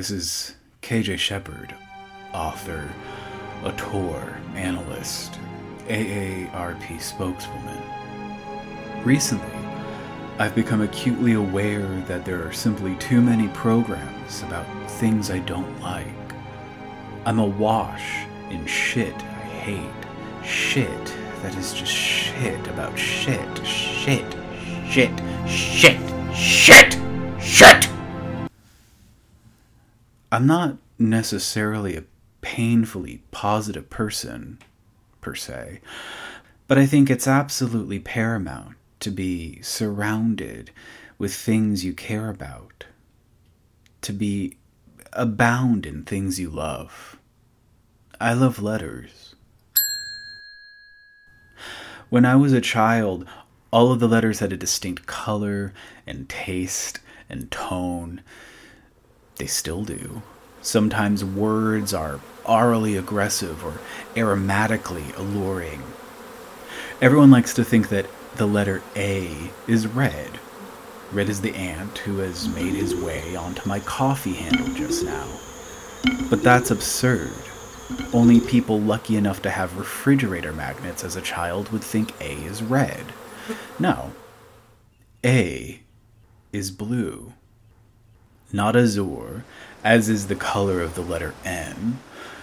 This is KJ Shepherd, author, auteur, analyst, AARP spokeswoman. Recently, I've become acutely aware that there are simply too many programs about things I don't like. I'm awash in shit I hate. Shit that is just shit about shit. Shit. Shit. Shit. Shit. Shit! I'm not necessarily a painfully positive person, per se, but I think it's absolutely paramount to be surrounded with things you care about, to be abound in things you love. I love letters. When I was a child, all of the letters had a distinct color and taste and tone. They still do. Sometimes words are orally aggressive or aromatically alluring. Everyone likes to think that the letter A is red. Red is the ant who has made his way onto my coffee handle just now. But that's absurd. Only people lucky enough to have refrigerator magnets as a child would think A is red. No. A is blue. Not azure, as is the color of the letter M,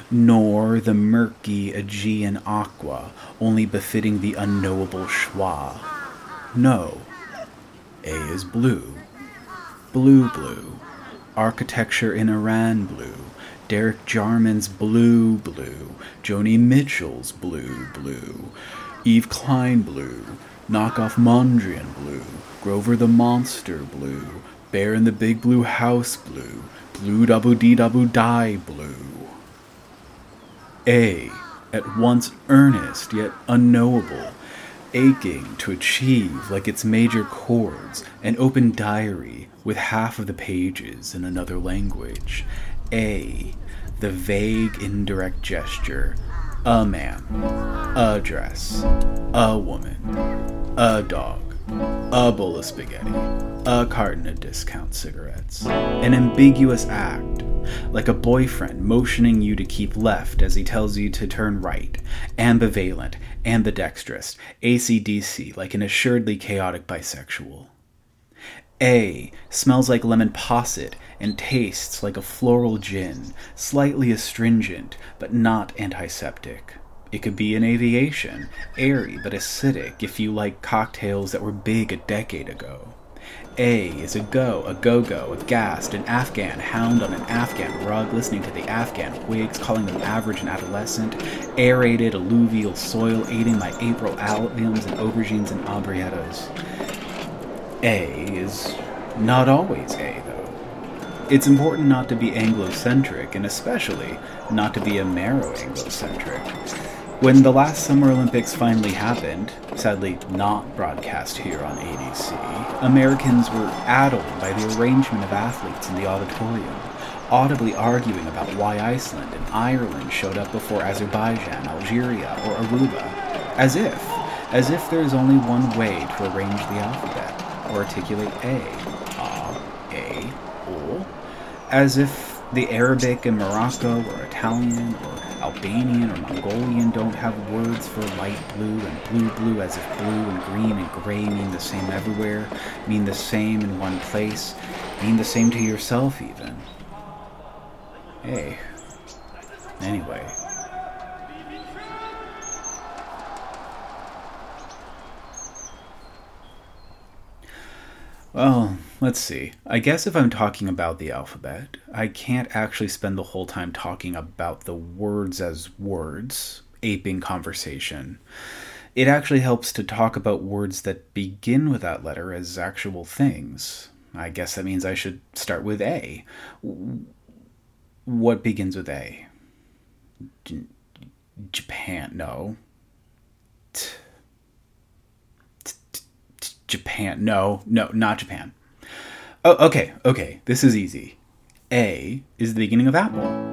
nor the murky Aegean aqua, only befitting the unknowable schwa. No. A is blue. Blue blue. Architecture in Iran blue. Derek Jarman's blue blue. Joni Mitchell's blue blue. Yves Klein blue. Knockoff Mondrian blue. Grover the Monster blue. Bear in the Big Blue House blue. Blue double D double die blue. A, at once earnest yet unknowable, aching to achieve like its major chords, an open diary with half of the pages in another language. A, the vague indirect gesture, a man, a dress, a woman, a dog, a bowl of spaghetti, a carton of discount cigarettes, an ambiguous act, like a boyfriend motioning you to keep left as he tells you to turn right, ambivalent, ambidextrous, ACDC, like an assuredly chaotic bisexual. A smells like lemon posset and tastes like a floral gin, slightly astringent, but not antiseptic. It could be in aviation, airy but acidic if you like cocktails that were big a decade ago. A is a go, a go go, a gassed, an Afghan hound on an Afghan rug, listening to the Afghan Whigs, calling them average and adolescent, aerated alluvial soil, aiding my April albums and aubergines and abriatos. A is not always A, though. It's important not to be Anglo-centric, and especially not to be Amero-Anglo-centric. When the last Summer Olympics finally happened, sadly not broadcast here on ADC, Americans were addled by the arrangement of athletes in the auditorium, audibly arguing about why Iceland and Ireland showed up before Azerbaijan, Algeria, or Aruba. As if, as if there is only one way to arrange the alphabet, or articulate A, A, A, O, as if the Arabic in Morocco or Italian or Albanian or Mongolian don't have words for light blue and blue blue as if blue and green and gray mean the same everywhere, mean the same in one place, mean the same to yourself even. Hey. Anyway. Well, let's see. I guess if I'm talking about the alphabet, I can't actually spend the whole time talking about the words as words, aping conversation. It actually helps to talk about words that begin with that letter as actual things. I guess that means I should start with A. What begins with A? J- Japan, no. T- Japan. No, no, not Japan. Oh, okay, okay. This is easy. A is the beginning of apple.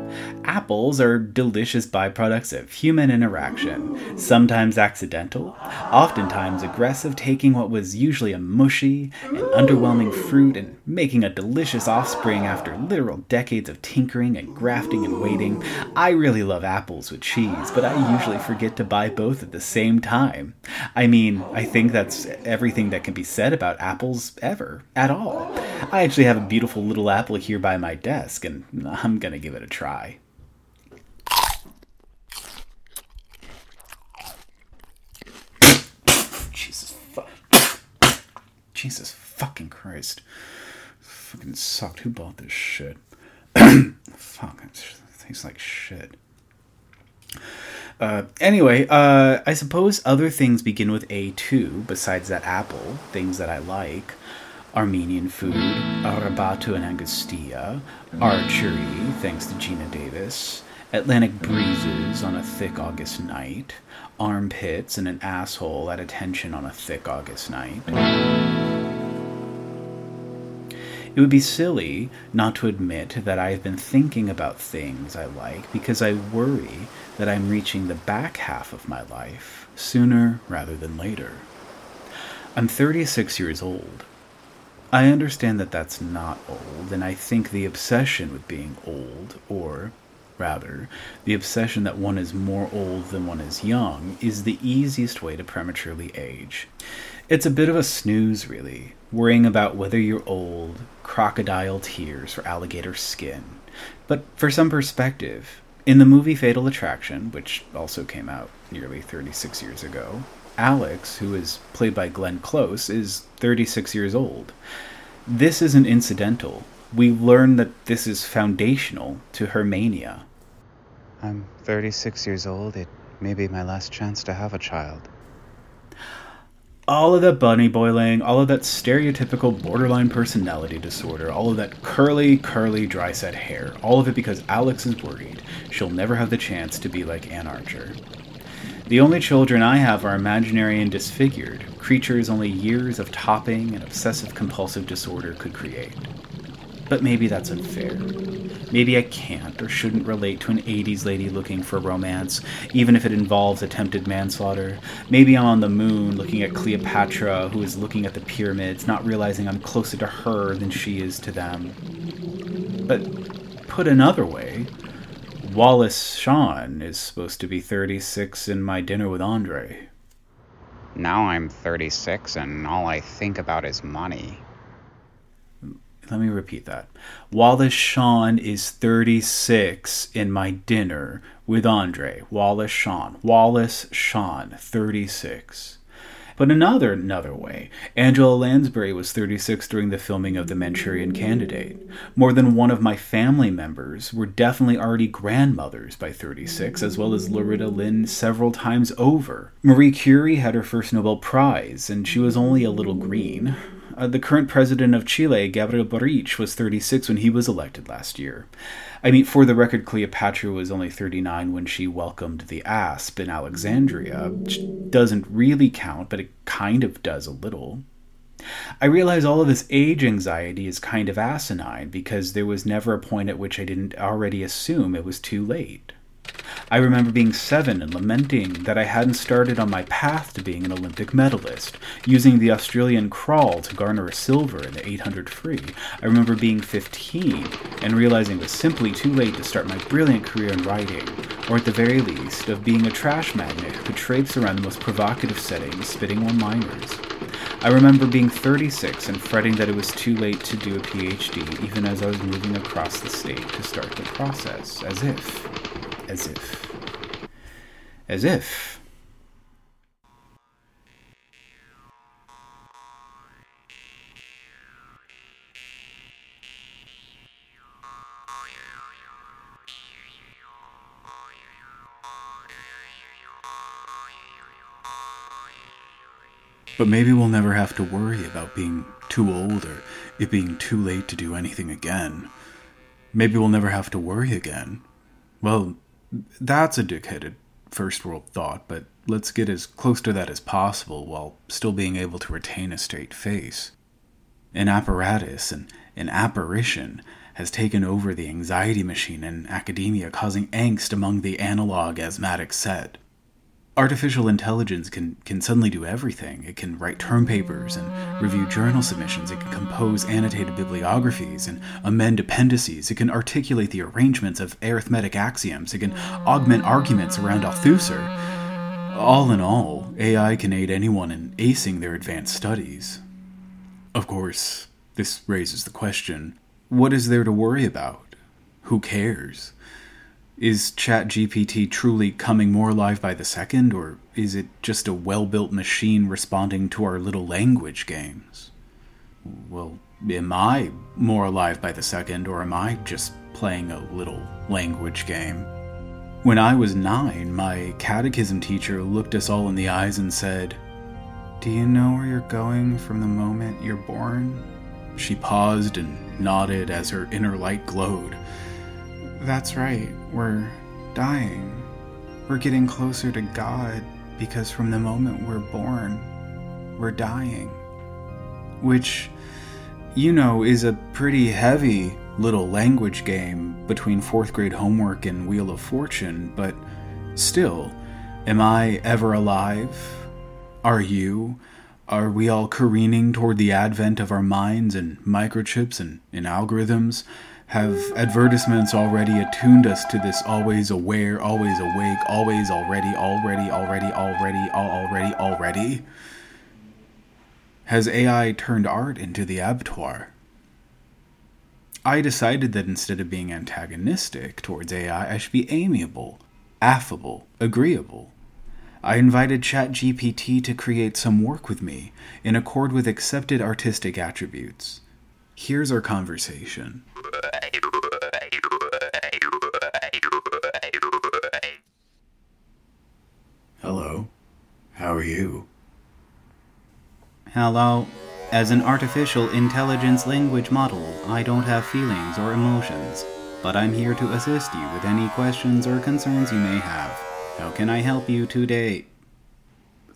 Apples are delicious byproducts of human interaction, sometimes accidental, oftentimes aggressive, taking what was usually a mushy and underwhelming fruit and making a delicious offspring after literal decades of tinkering and grafting and waiting. I really love apples with cheese, but I usually forget to buy both at the same time. I mean, I think that's everything that can be said about apples ever, at all. I actually have a beautiful little apple here by my desk, and I'm gonna give it a try. Jesus fu- Jesus fucking Christ. Fucking sucked. Who bought this shit? Fuck, it tastes like shit. Uh, anyway, uh, I suppose other things begin with A too, besides that apple, things that I like. Armenian food, Arrabbiata and Angostura, archery, thanks to Geena Davis, Atlantic breezes on a thick August night, armpits and an asshole at attention on a thick August night. It would be silly not to admit that I have been thinking about things I like because I worry that I'm reaching the back half of my life sooner rather than later. I'm 36 years old. I understand that that's not old, and I think the obsession with being old, or rather, the obsession that one is more old than one is young, is the easiest way to prematurely age. It's a bit of a snooze, really, worrying about whether you're old, crocodile tears, or alligator skin. But for some perspective, in the movie Fatal Attraction, which also came out nearly 36 years ago, Alex, who is played by Glenn Close, is 36 years old. This isn't incidental. We learn that this is foundational to her mania. I'm 36 years old. It may be my last chance to have a child. All of that bunny boiling, all of that stereotypical borderline personality disorder, all of that curly, curly, dry set hair, all of it because Alex is worried she'll never have the chance to be like Anne Archer. The only children I have are imaginary and disfigured, creatures only years of topping and obsessive compulsive disorder could create. But maybe that's unfair. Maybe I can't or shouldn't relate to an 80s lady looking for romance, even if it involves attempted manslaughter. Maybe I'm on the moon looking at Cleopatra, who is looking at the pyramids, not realizing I'm closer to her than she is to them. But put another way, Wallace Shawn is supposed to be 36 in my dinner with Andre. Now I'm 36 and all I think about is money. Let me repeat that. Wallace Shawn is 36 in my dinner with Andre. Wallace Shawn. Wallace Shawn, 36. But another another way, Angela Lansbury was 36 during the filming of The Manchurian Candidate. More than one of my family members were definitely already grandmothers by 36, as well as Loretta Lynn several times over. Marie Curie had her first Nobel Prize, and she was only a little green. Uh, the current president of Chile, Gabriel Boric, was 36 when he was elected last year. I mean, for the record, Cleopatra was only 39 when she welcomed the asp in Alexandria, which doesn't really count, but it kind of does a little. I realize all of this age anxiety is kind of asinine because there was never a point at which I didn't already assume it was too late. I remember being seven and lamenting that I hadn't started on my path to being an Olympic medalist, using the Australian crawl to garner a silver in the 800 free. I remember being 15 and realizing it was simply too late to start my brilliant career in writing, or at the very least, of being a trash magnet who could traipse around the most provocative settings, spitting one liners. I remember being 36 and fretting that it was too late to do a PhD, even as I was moving across the state to start the process, as if as if. As if. But maybe we'll never have to worry about being too old or it being too late to do anything again. Maybe we'll never have to worry again. Well, that's a dickheaded first world thought, but let's get as close to that as possible while still being able to retain a straight face. An apparatus and an apparition has taken over the anxiety machine in academia, causing angst among the analog asthmatic set. Artificial intelligence can, can suddenly do everything. It can write term papers and review journal submissions. It can compose annotated bibliographies and amend appendices. It can articulate the arrangements of arithmetic axioms. It can augment arguments around Althusser. All in all, AI can aid anyone in acing their advanced studies. Of course, this raises the question what is there to worry about? Who cares? Is ChatGPT truly coming more alive by the second, or is it just a well built machine responding to our little language games? Well, am I more alive by the second, or am I just playing a little language game? When I was nine, my catechism teacher looked us all in the eyes and said, Do you know where you're going from the moment you're born? She paused and nodded as her inner light glowed. That's right, we're dying. We're getting closer to God because from the moment we're born, we're dying. Which, you know, is a pretty heavy little language game between fourth grade homework and Wheel of Fortune, but still, am I ever alive? Are you? Are we all careening toward the advent of our minds and microchips and, and algorithms? Have advertisements already attuned us to this always aware, always awake, always already, already, already, already, already, already? Has AI turned art into the abattoir? I decided that instead of being antagonistic towards AI, I should be amiable, affable, agreeable. I invited ChatGPT to create some work with me in accord with accepted artistic attributes. Here's our conversation. How are you? Hello. As an artificial intelligence language model, I don't have feelings or emotions, but I'm here to assist you with any questions or concerns you may have. How can I help you today?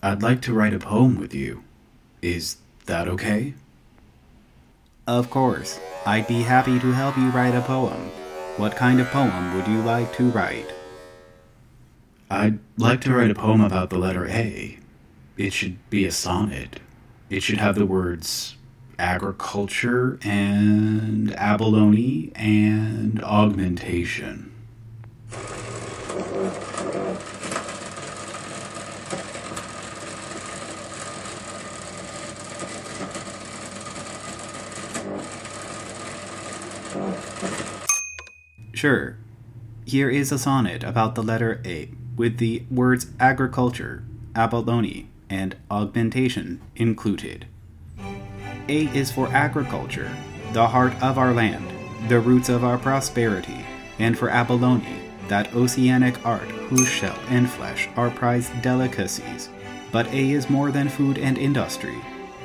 I'd like to write a poem with you. Is that okay? Of course. I'd be happy to help you write a poem. What kind of poem would you like to write? I'd like to write a poem about the letter A. It should be a sonnet. It should have the words agriculture and abalone and augmentation. Sure. Here is a sonnet about the letter A, with the words agriculture, abalone, and augmentation included. A is for agriculture, the heart of our land, the roots of our prosperity, and for abalone, that oceanic art whose shell and flesh are prized delicacies. But A is more than food and industry.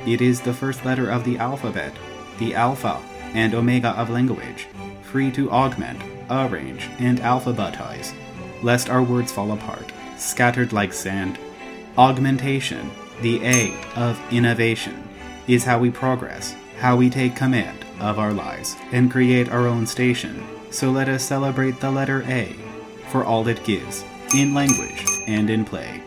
It is the first letter of the alphabet, the alpha and omega of language, free to augment, arrange, and alphabetize, lest our words fall apart, scattered like sand. Augmentation, the A of innovation, is how we progress, how we take command of our lives and create our own station. So let us celebrate the letter A for all it gives, in language and in play.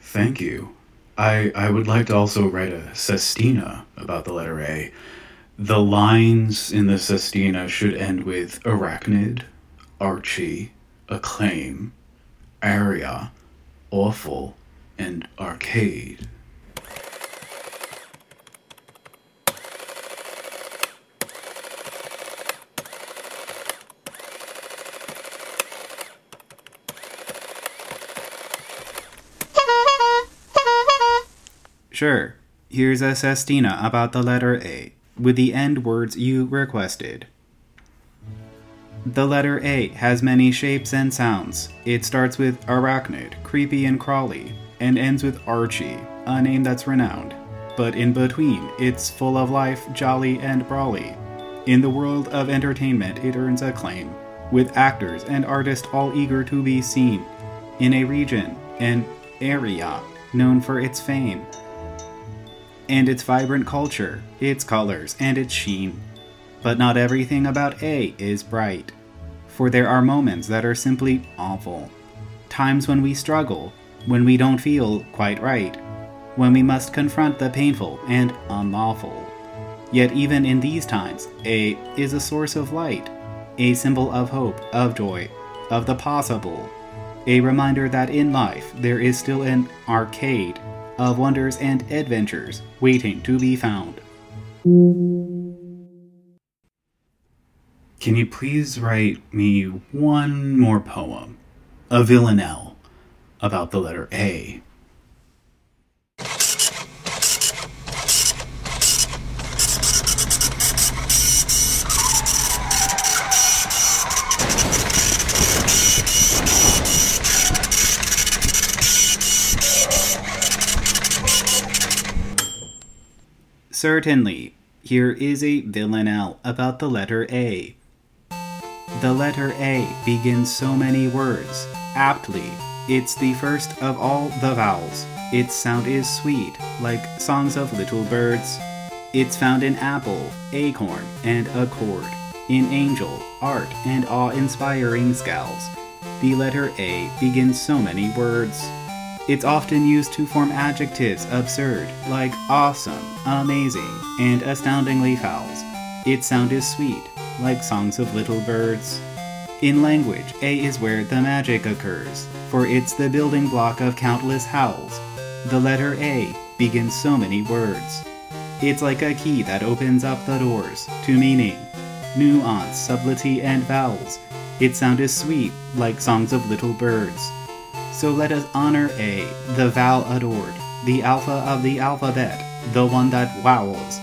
Thank you. I, I would like to also write a sestina about the letter A. The lines in the sestina should end with arachnid, archie, acclaim, area, awful, and arcade. Sure. Here's a sestina about the letter A, with the end words you requested. The letter A has many shapes and sounds. It starts with arachnid, creepy and crawly. and ends with Archie, a name that's renowned. But in between, it's full of life, jolly, and brawly. In the world of entertainment, it earns acclaim, with actors and artists all eager to be seen. In a region, an area, known for its fame and its vibrant culture, its colors, and its sheen. But not everything about A is bright, for there are moments that are simply awful. Times when we struggle, when we don't feel quite right, when we must confront the painful and unlawful. Yet, even in these times, A is a source of light, a symbol of hope, of joy, of the possible, a reminder that in life there is still an arcade of wonders and adventures waiting to be found. Can you please write me one more poem, a villanelle, about the letter A? Certainly. Here is a villanelle about the letter A. The letter A begins so many words. Aptly, it's the first of all the vowels. Its sound is sweet, like songs of little birds. It's found in apple, acorn, and accord, in angel, art, and awe inspiring scowls. The letter A begins so many words. It's often used to form adjectives absurd, like awesome, amazing, and astoundingly fouls. Its sound is sweet, like songs of little birds. In language, A is where the magic occurs, for it's the building block of countless howls. The letter A begins so many words. It's like a key that opens up the doors to meaning, nuance, subtlety, and vowels. Its sound is sweet, like songs of little birds. So let us honor A, the vowel adored, the alpha of the alphabet, the one that wows.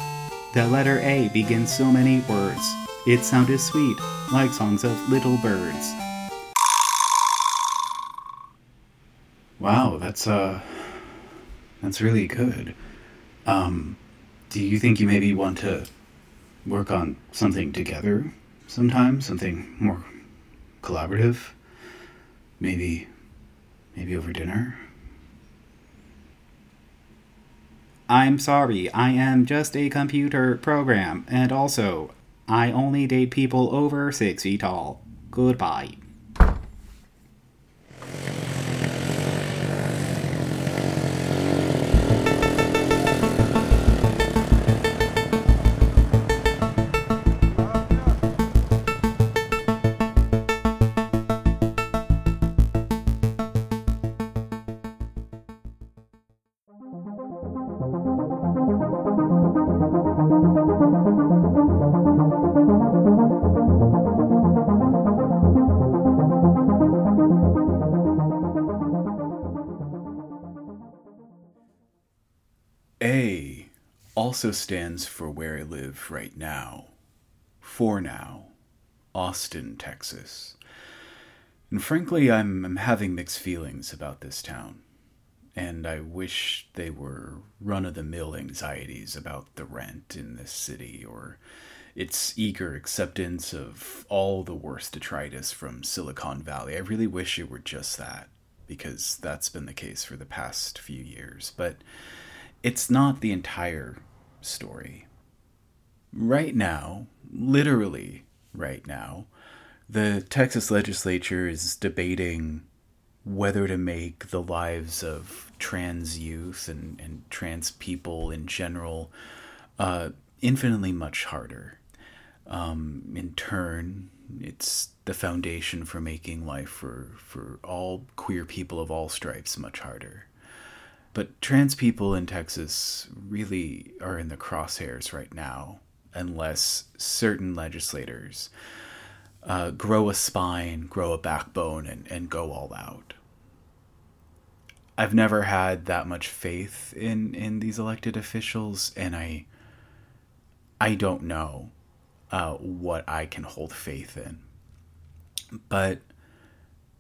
The letter A begins so many words. It sounded sweet, like songs of little birds. Wow, that's uh that's really good. Um do you think you maybe want to work on something together sometime, something more collaborative? Maybe Maybe over dinner? I'm sorry, I am just a computer program, and also, I only date people over six feet tall. Goodbye. Also stands for where I live right now. For now, Austin, Texas. And frankly, I'm, I'm having mixed feelings about this town. And I wish they were run of the mill anxieties about the rent in this city or its eager acceptance of all the worst detritus from Silicon Valley. I really wish it were just that, because that's been the case for the past few years. But it's not the entire story. Right now, literally right now, the Texas legislature is debating whether to make the lives of trans youth and, and trans people in general uh, infinitely much harder. Um, in turn, it's the foundation for making life for, for all queer people of all stripes much harder. But trans people in Texas really are in the crosshairs right now, unless certain legislators uh, grow a spine, grow a backbone, and, and go all out. I've never had that much faith in, in these elected officials, and I I don't know uh, what I can hold faith in. But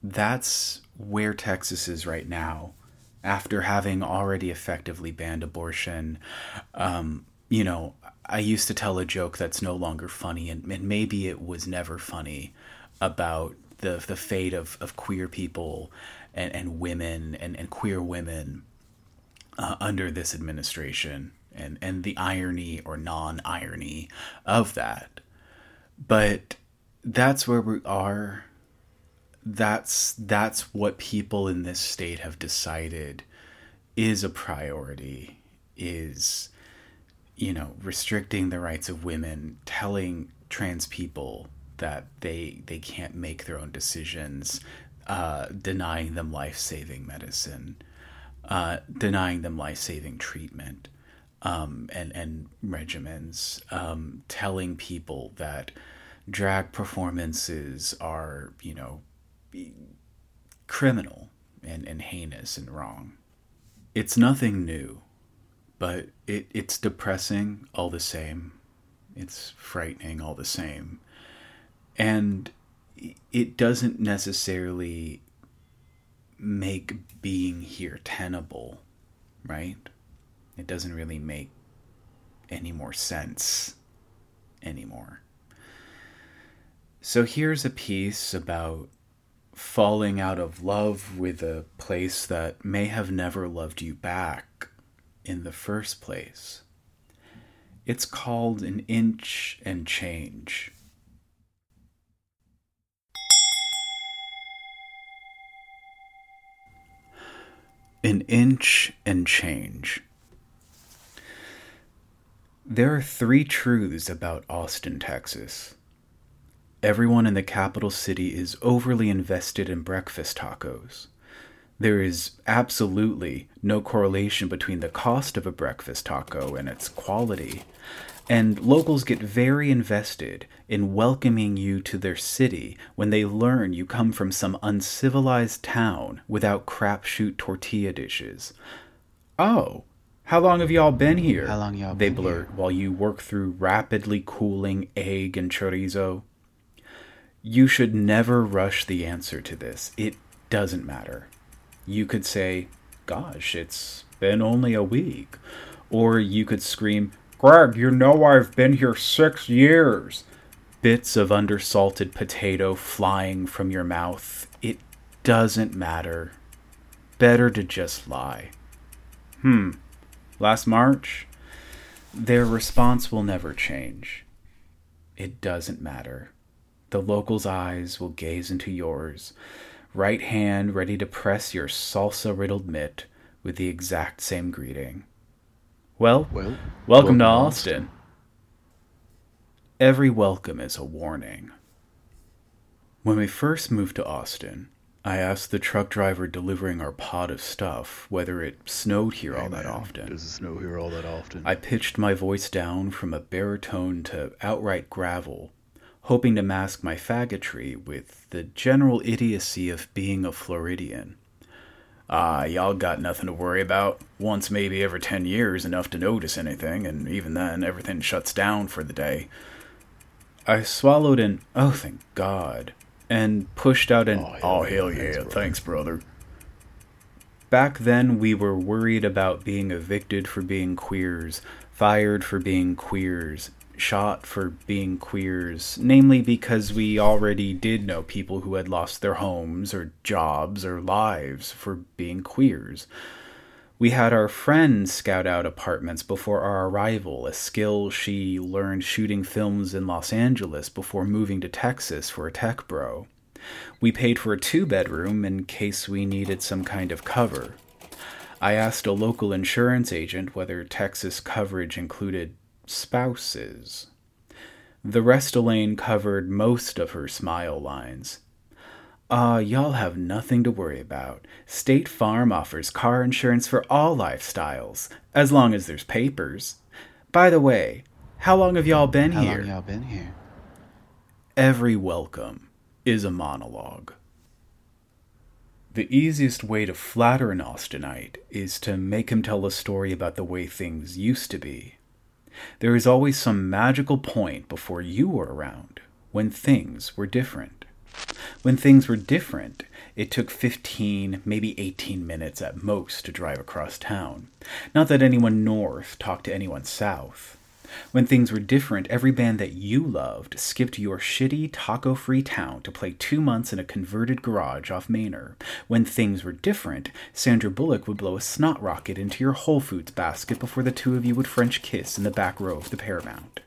that's where Texas is right now after having already effectively banned abortion. Um, you know, I used to tell a joke that's no longer funny, and, and maybe it was never funny about the the fate of, of queer people and, and women and, and queer women uh, under this administration and, and the irony or non irony of that. But that's where we are. That's that's what people in this state have decided is a priority is you know restricting the rights of women telling trans people that they they can't make their own decisions uh, denying them life-saving medicine uh, denying them life-saving treatment um, and and regimens, um, telling people that drag performances are you know criminal and, and heinous and wrong. It's nothing new, but it, it's depressing all the same. It's frightening all the same. And it doesn't necessarily make being here tenable, right? it doesn't really make any more sense anymore. So here's a piece about falling out of love with a place that may have never loved you back in the first place. It's called An Inch and Change. An inch and change. There are three truths about Austin, Texas. Everyone in the capital city is overly invested in breakfast tacos. There is absolutely no correlation between the cost of a breakfast taco and its quality. And locals get very invested in welcoming you to their city when they learn you come from some uncivilized town without crapshoot tortilla dishes. Oh, how long have y'all been here? How long y'all They blurt here? while you work through rapidly cooling egg and chorizo. You should never rush the answer to this. It doesn't matter. You could say, Gosh, it's been only a week. Or you could scream, Greg, you know I've been here six years. Bits of undersalted potato flying from your mouth. It doesn't matter. Better to just lie. Hmm. Last March? Their response will never change. It doesn't matter. The local's eyes will gaze into yours, right hand ready to press your salsa riddled mitt with the exact same greeting. Well, Well, welcome to to Austin. Every welcome is a warning. When we first moved to Austin, I asked the truck driver delivering our pod of stuff whether it snowed here all that often. Does it snow here all that often? I pitched my voice down from a baritone to outright gravel, hoping to mask my faggotry with the general idiocy of being a Floridian. Ah, y'all got nothing to worry about. Once maybe every ten years enough to notice anything, and even then everything shuts down for the day. I swallowed an oh thank God and pushed out an Oh, oh, hell yeah, thanks, thanks brother. Back then, we were worried about being evicted for being queers, fired for being queers, shot for being queers, namely because we already did know people who had lost their homes or jobs or lives for being queers. We had our friend scout out apartments before our arrival, a skill she learned shooting films in Los Angeles before moving to Texas for a tech bro. We paid for a two bedroom in case we needed some kind of cover. I asked a local insurance agent whether Texas coverage included spouses. The Restylane covered most of her smile lines. Ah, y'all have nothing to worry about. State Farm offers car insurance for all lifestyles, as long as there's papers. By the way, how long have y'all been How here? long y'all been here? Every welcome is a monologue. The easiest way to flatter an Austinite is to make him tell a story about the way things used to be. There is always some magical point before you were around when things were different. When things were different, it took 15, maybe 18 minutes at most to drive across town. Not that anyone north talked to anyone south. When things were different, every band that you loved skipped your shitty, taco free town to play two months in a converted garage off Manor. When things were different, Sandra Bullock would blow a snot rocket into your Whole Foods basket before the two of you would French kiss in the back row of the Paramount.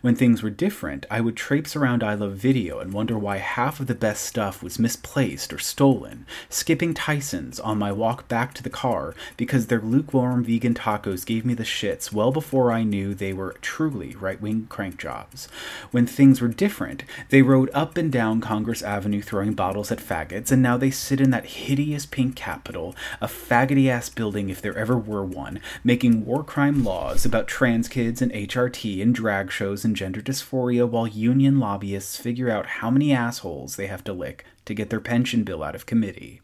When things were different, I would traipse around I Love Video and wonder why half of the best stuff was misplaced or stolen, skipping Tyson's on my walk back to the car because their lukewarm vegan tacos gave me the shits well before I knew they were truly right wing crank jobs. When things were different, they rode up and down Congress Avenue throwing bottles at faggots, and now they sit in that hideous pink capitol, a faggoty ass building if there ever were one, making war crime laws about trans kids and HRT and drag shows and gender dysphoria while union lobbyists figure out how many assholes they have to lick to get their pension bill out of committee.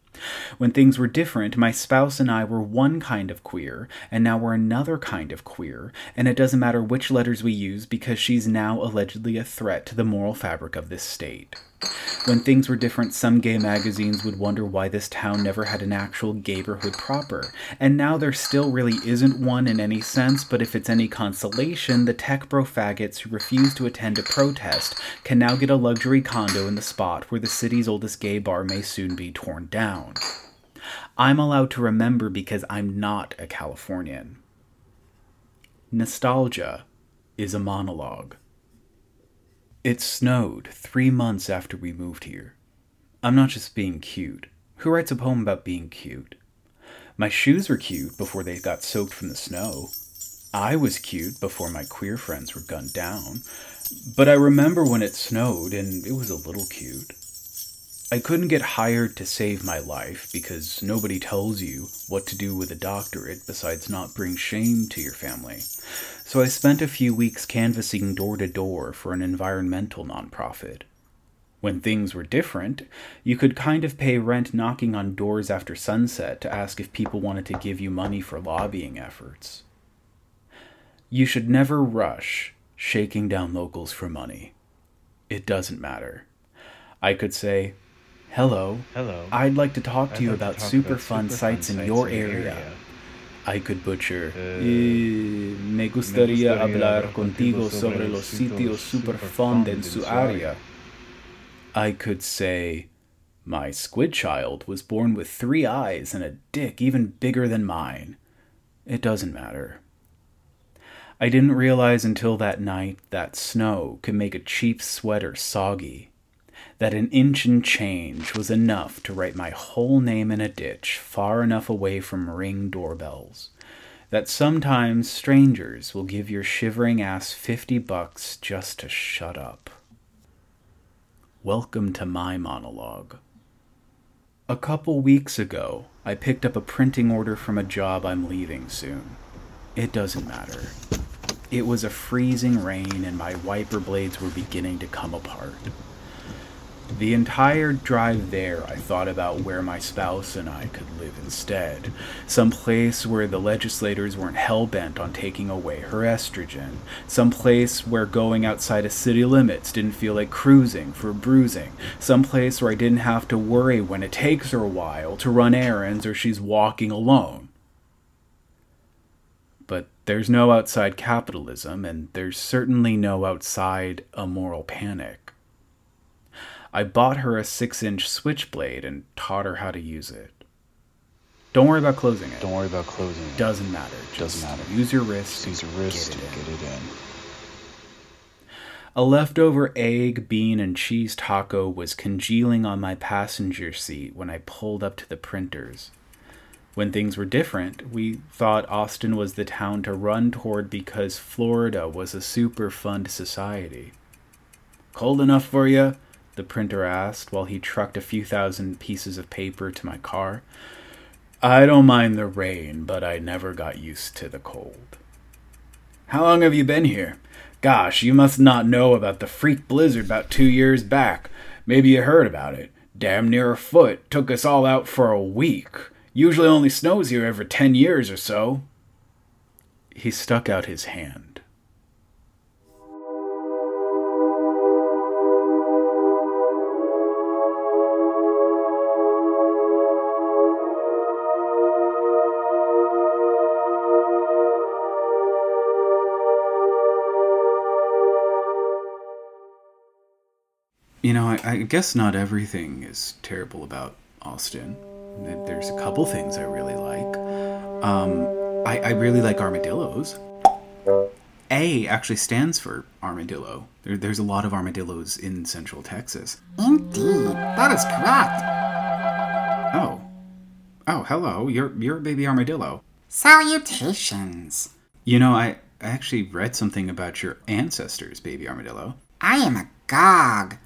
When things were different, my spouse and I were one kind of queer, and now we're another kind of queer, and it doesn't matter which letters we use because she's now allegedly a threat to the moral fabric of this state. When things were different, some gay magazines would wonder why this town never had an actual gayborhood proper, and now there still really isn't one in any sense, but if it's any consolation, the tech bro faggots who refuse to attend a protest can now get a luxury condo in the spot where the city's oldest gay bar may soon be torn down. I'm allowed to remember because I'm not a Californian. Nostalgia is a monologue. It snowed three months after we moved here. I'm not just being cute. Who writes a poem about being cute? My shoes were cute before they got soaked from the snow. I was cute before my queer friends were gunned down. But I remember when it snowed and it was a little cute. I couldn't get hired to save my life because nobody tells you what to do with a doctorate besides not bring shame to your family. So I spent a few weeks canvassing door to door for an environmental nonprofit. When things were different, you could kind of pay rent knocking on doors after sunset to ask if people wanted to give you money for lobbying efforts. You should never rush shaking down locals for money. It doesn't matter. I could say, Hello. Hello. I'd like to talk to I'd you like about talk super about fun super sites fun in sites your in your area. area. I could butcher. Eh, Eh, me gustaría hablar contigo sobre los sitios super fun en su área. I could say, my squid child was born with three eyes and a dick even bigger than mine. It doesn't matter. I didn't realize until that night that snow could make a cheap sweater soggy. That an inch and change was enough to write my whole name in a ditch far enough away from ring doorbells. That sometimes strangers will give your shivering ass 50 bucks just to shut up. Welcome to my monologue. A couple weeks ago, I picked up a printing order from a job I'm leaving soon. It doesn't matter. It was a freezing rain and my wiper blades were beginning to come apart. The entire drive there, I thought about where my spouse and I could live instead. Some place where the legislators weren't hell bent on taking away her estrogen. Some place where going outside of city limits didn't feel like cruising for bruising. Some place where I didn't have to worry when it takes her a while to run errands or she's walking alone. But there's no outside capitalism, and there's certainly no outside a moral panic. I bought her a six inch switchblade and taught her how to use it. Don't worry about closing it. Don't worry about closing it. Doesn't matter. Doesn't matter. Use your wrist. Use your wrist get to it in. get it in. A leftover egg, bean, and cheese taco was congealing on my passenger seat when I pulled up to the printers. When things were different, we thought Austin was the town to run toward because Florida was a super fun society. Cold enough for you? The printer asked while he trucked a few thousand pieces of paper to my car. I don't mind the rain, but I never got used to the cold. How long have you been here? Gosh, you must not know about the freak blizzard about two years back. Maybe you heard about it. Damn near a foot. Took us all out for a week. Usually only snows here every ten years or so. He stuck out his hand. You know, I, I guess not everything is terrible about Austin. There's a couple things I really like. Um, I, I really like armadillos. A actually stands for armadillo. There, there's a lot of armadillos in central Texas. Indeed, that is correct. Oh. Oh, hello. You're, you're a baby armadillo. Salutations. You know, I, I actually read something about your ancestors, baby armadillo. I am a gog.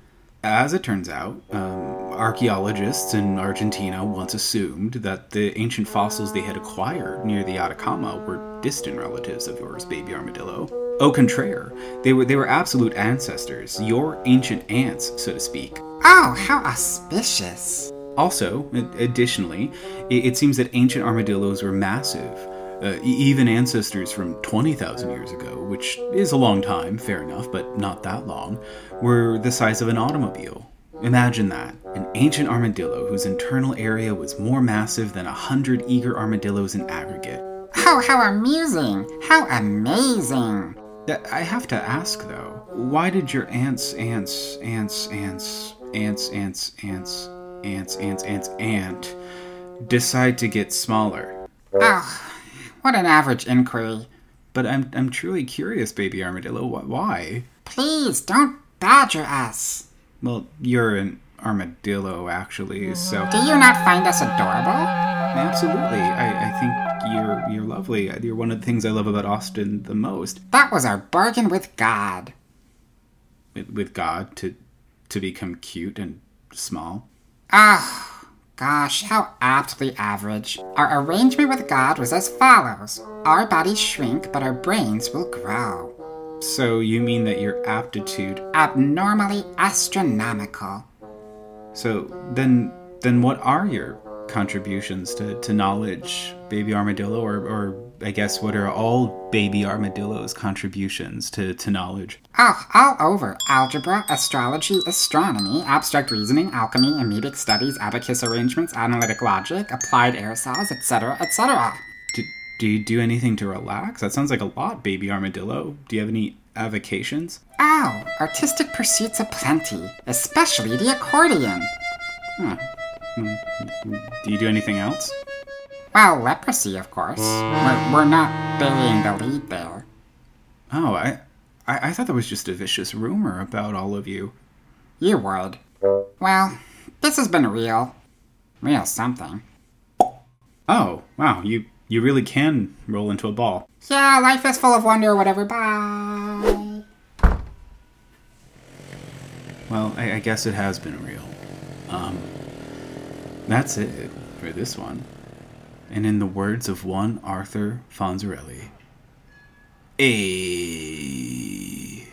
As it turns out, um, archaeologists in Argentina once assumed that the ancient fossils they had acquired near the Atacama were distant relatives of yours, baby armadillo. Au contraire, they were they were absolute ancestors, your ancient aunts, so to speak. Oh, how auspicious. Also, additionally, it, seems that ancient armadillos were massive, uh, even ancestors from 20,000 years ago, which is a long time, fair enough, but not that long, were the size of an automobile. Imagine that an ancient armadillo whose internal area was more massive than a hundred eager armadillos in aggregate. Oh, how amusing! How amazing! I have to ask though, why did your ants, ants, ants, ants, ants, ants, ants, ants, ants, ants, ant decide to get smaller? Oh, what an average inquiry. But I'm, I'm truly curious, baby armadillo. Why? Please don't badger us. Well, you're an armadillo, actually, so. Do you not find us adorable? Absolutely. I, I think you're you're lovely. You're one of the things I love about Austin the most. That was our bargain with God. With, with God to to become cute and small. Ah. Gosh, how aptly average. Our arrangement with God was as follows Our bodies shrink, but our brains will grow. So you mean that your aptitude. Abnormally astronomical. So then, then what are your contributions to, to knowledge, baby armadillo, or, or I guess what are all baby armadillos' contributions to, to knowledge? Oh, all over. Algebra, astrology, astronomy, abstract reasoning, alchemy, amoebic studies, abacus arrangements, analytic logic, applied aerosols, etc., etc. Do, do you do anything to relax? That sounds like a lot, baby armadillo. Do you have any avocations? Oh, artistic pursuits aplenty, especially the accordion. Huh. Hmm. Do you do anything else? Well, leprosy, of course. We're, we're not burying the lead there. Oh, I, I, I thought that was just a vicious rumor about all of you. You would. Well, this has been real. Real something. Oh, wow, you, you really can roll into a ball. Yeah, life is full of wonder or whatever. Bye. Well, I, I guess it has been real. Um, that's it for this one and in the words of one Arthur Fonzarelli, a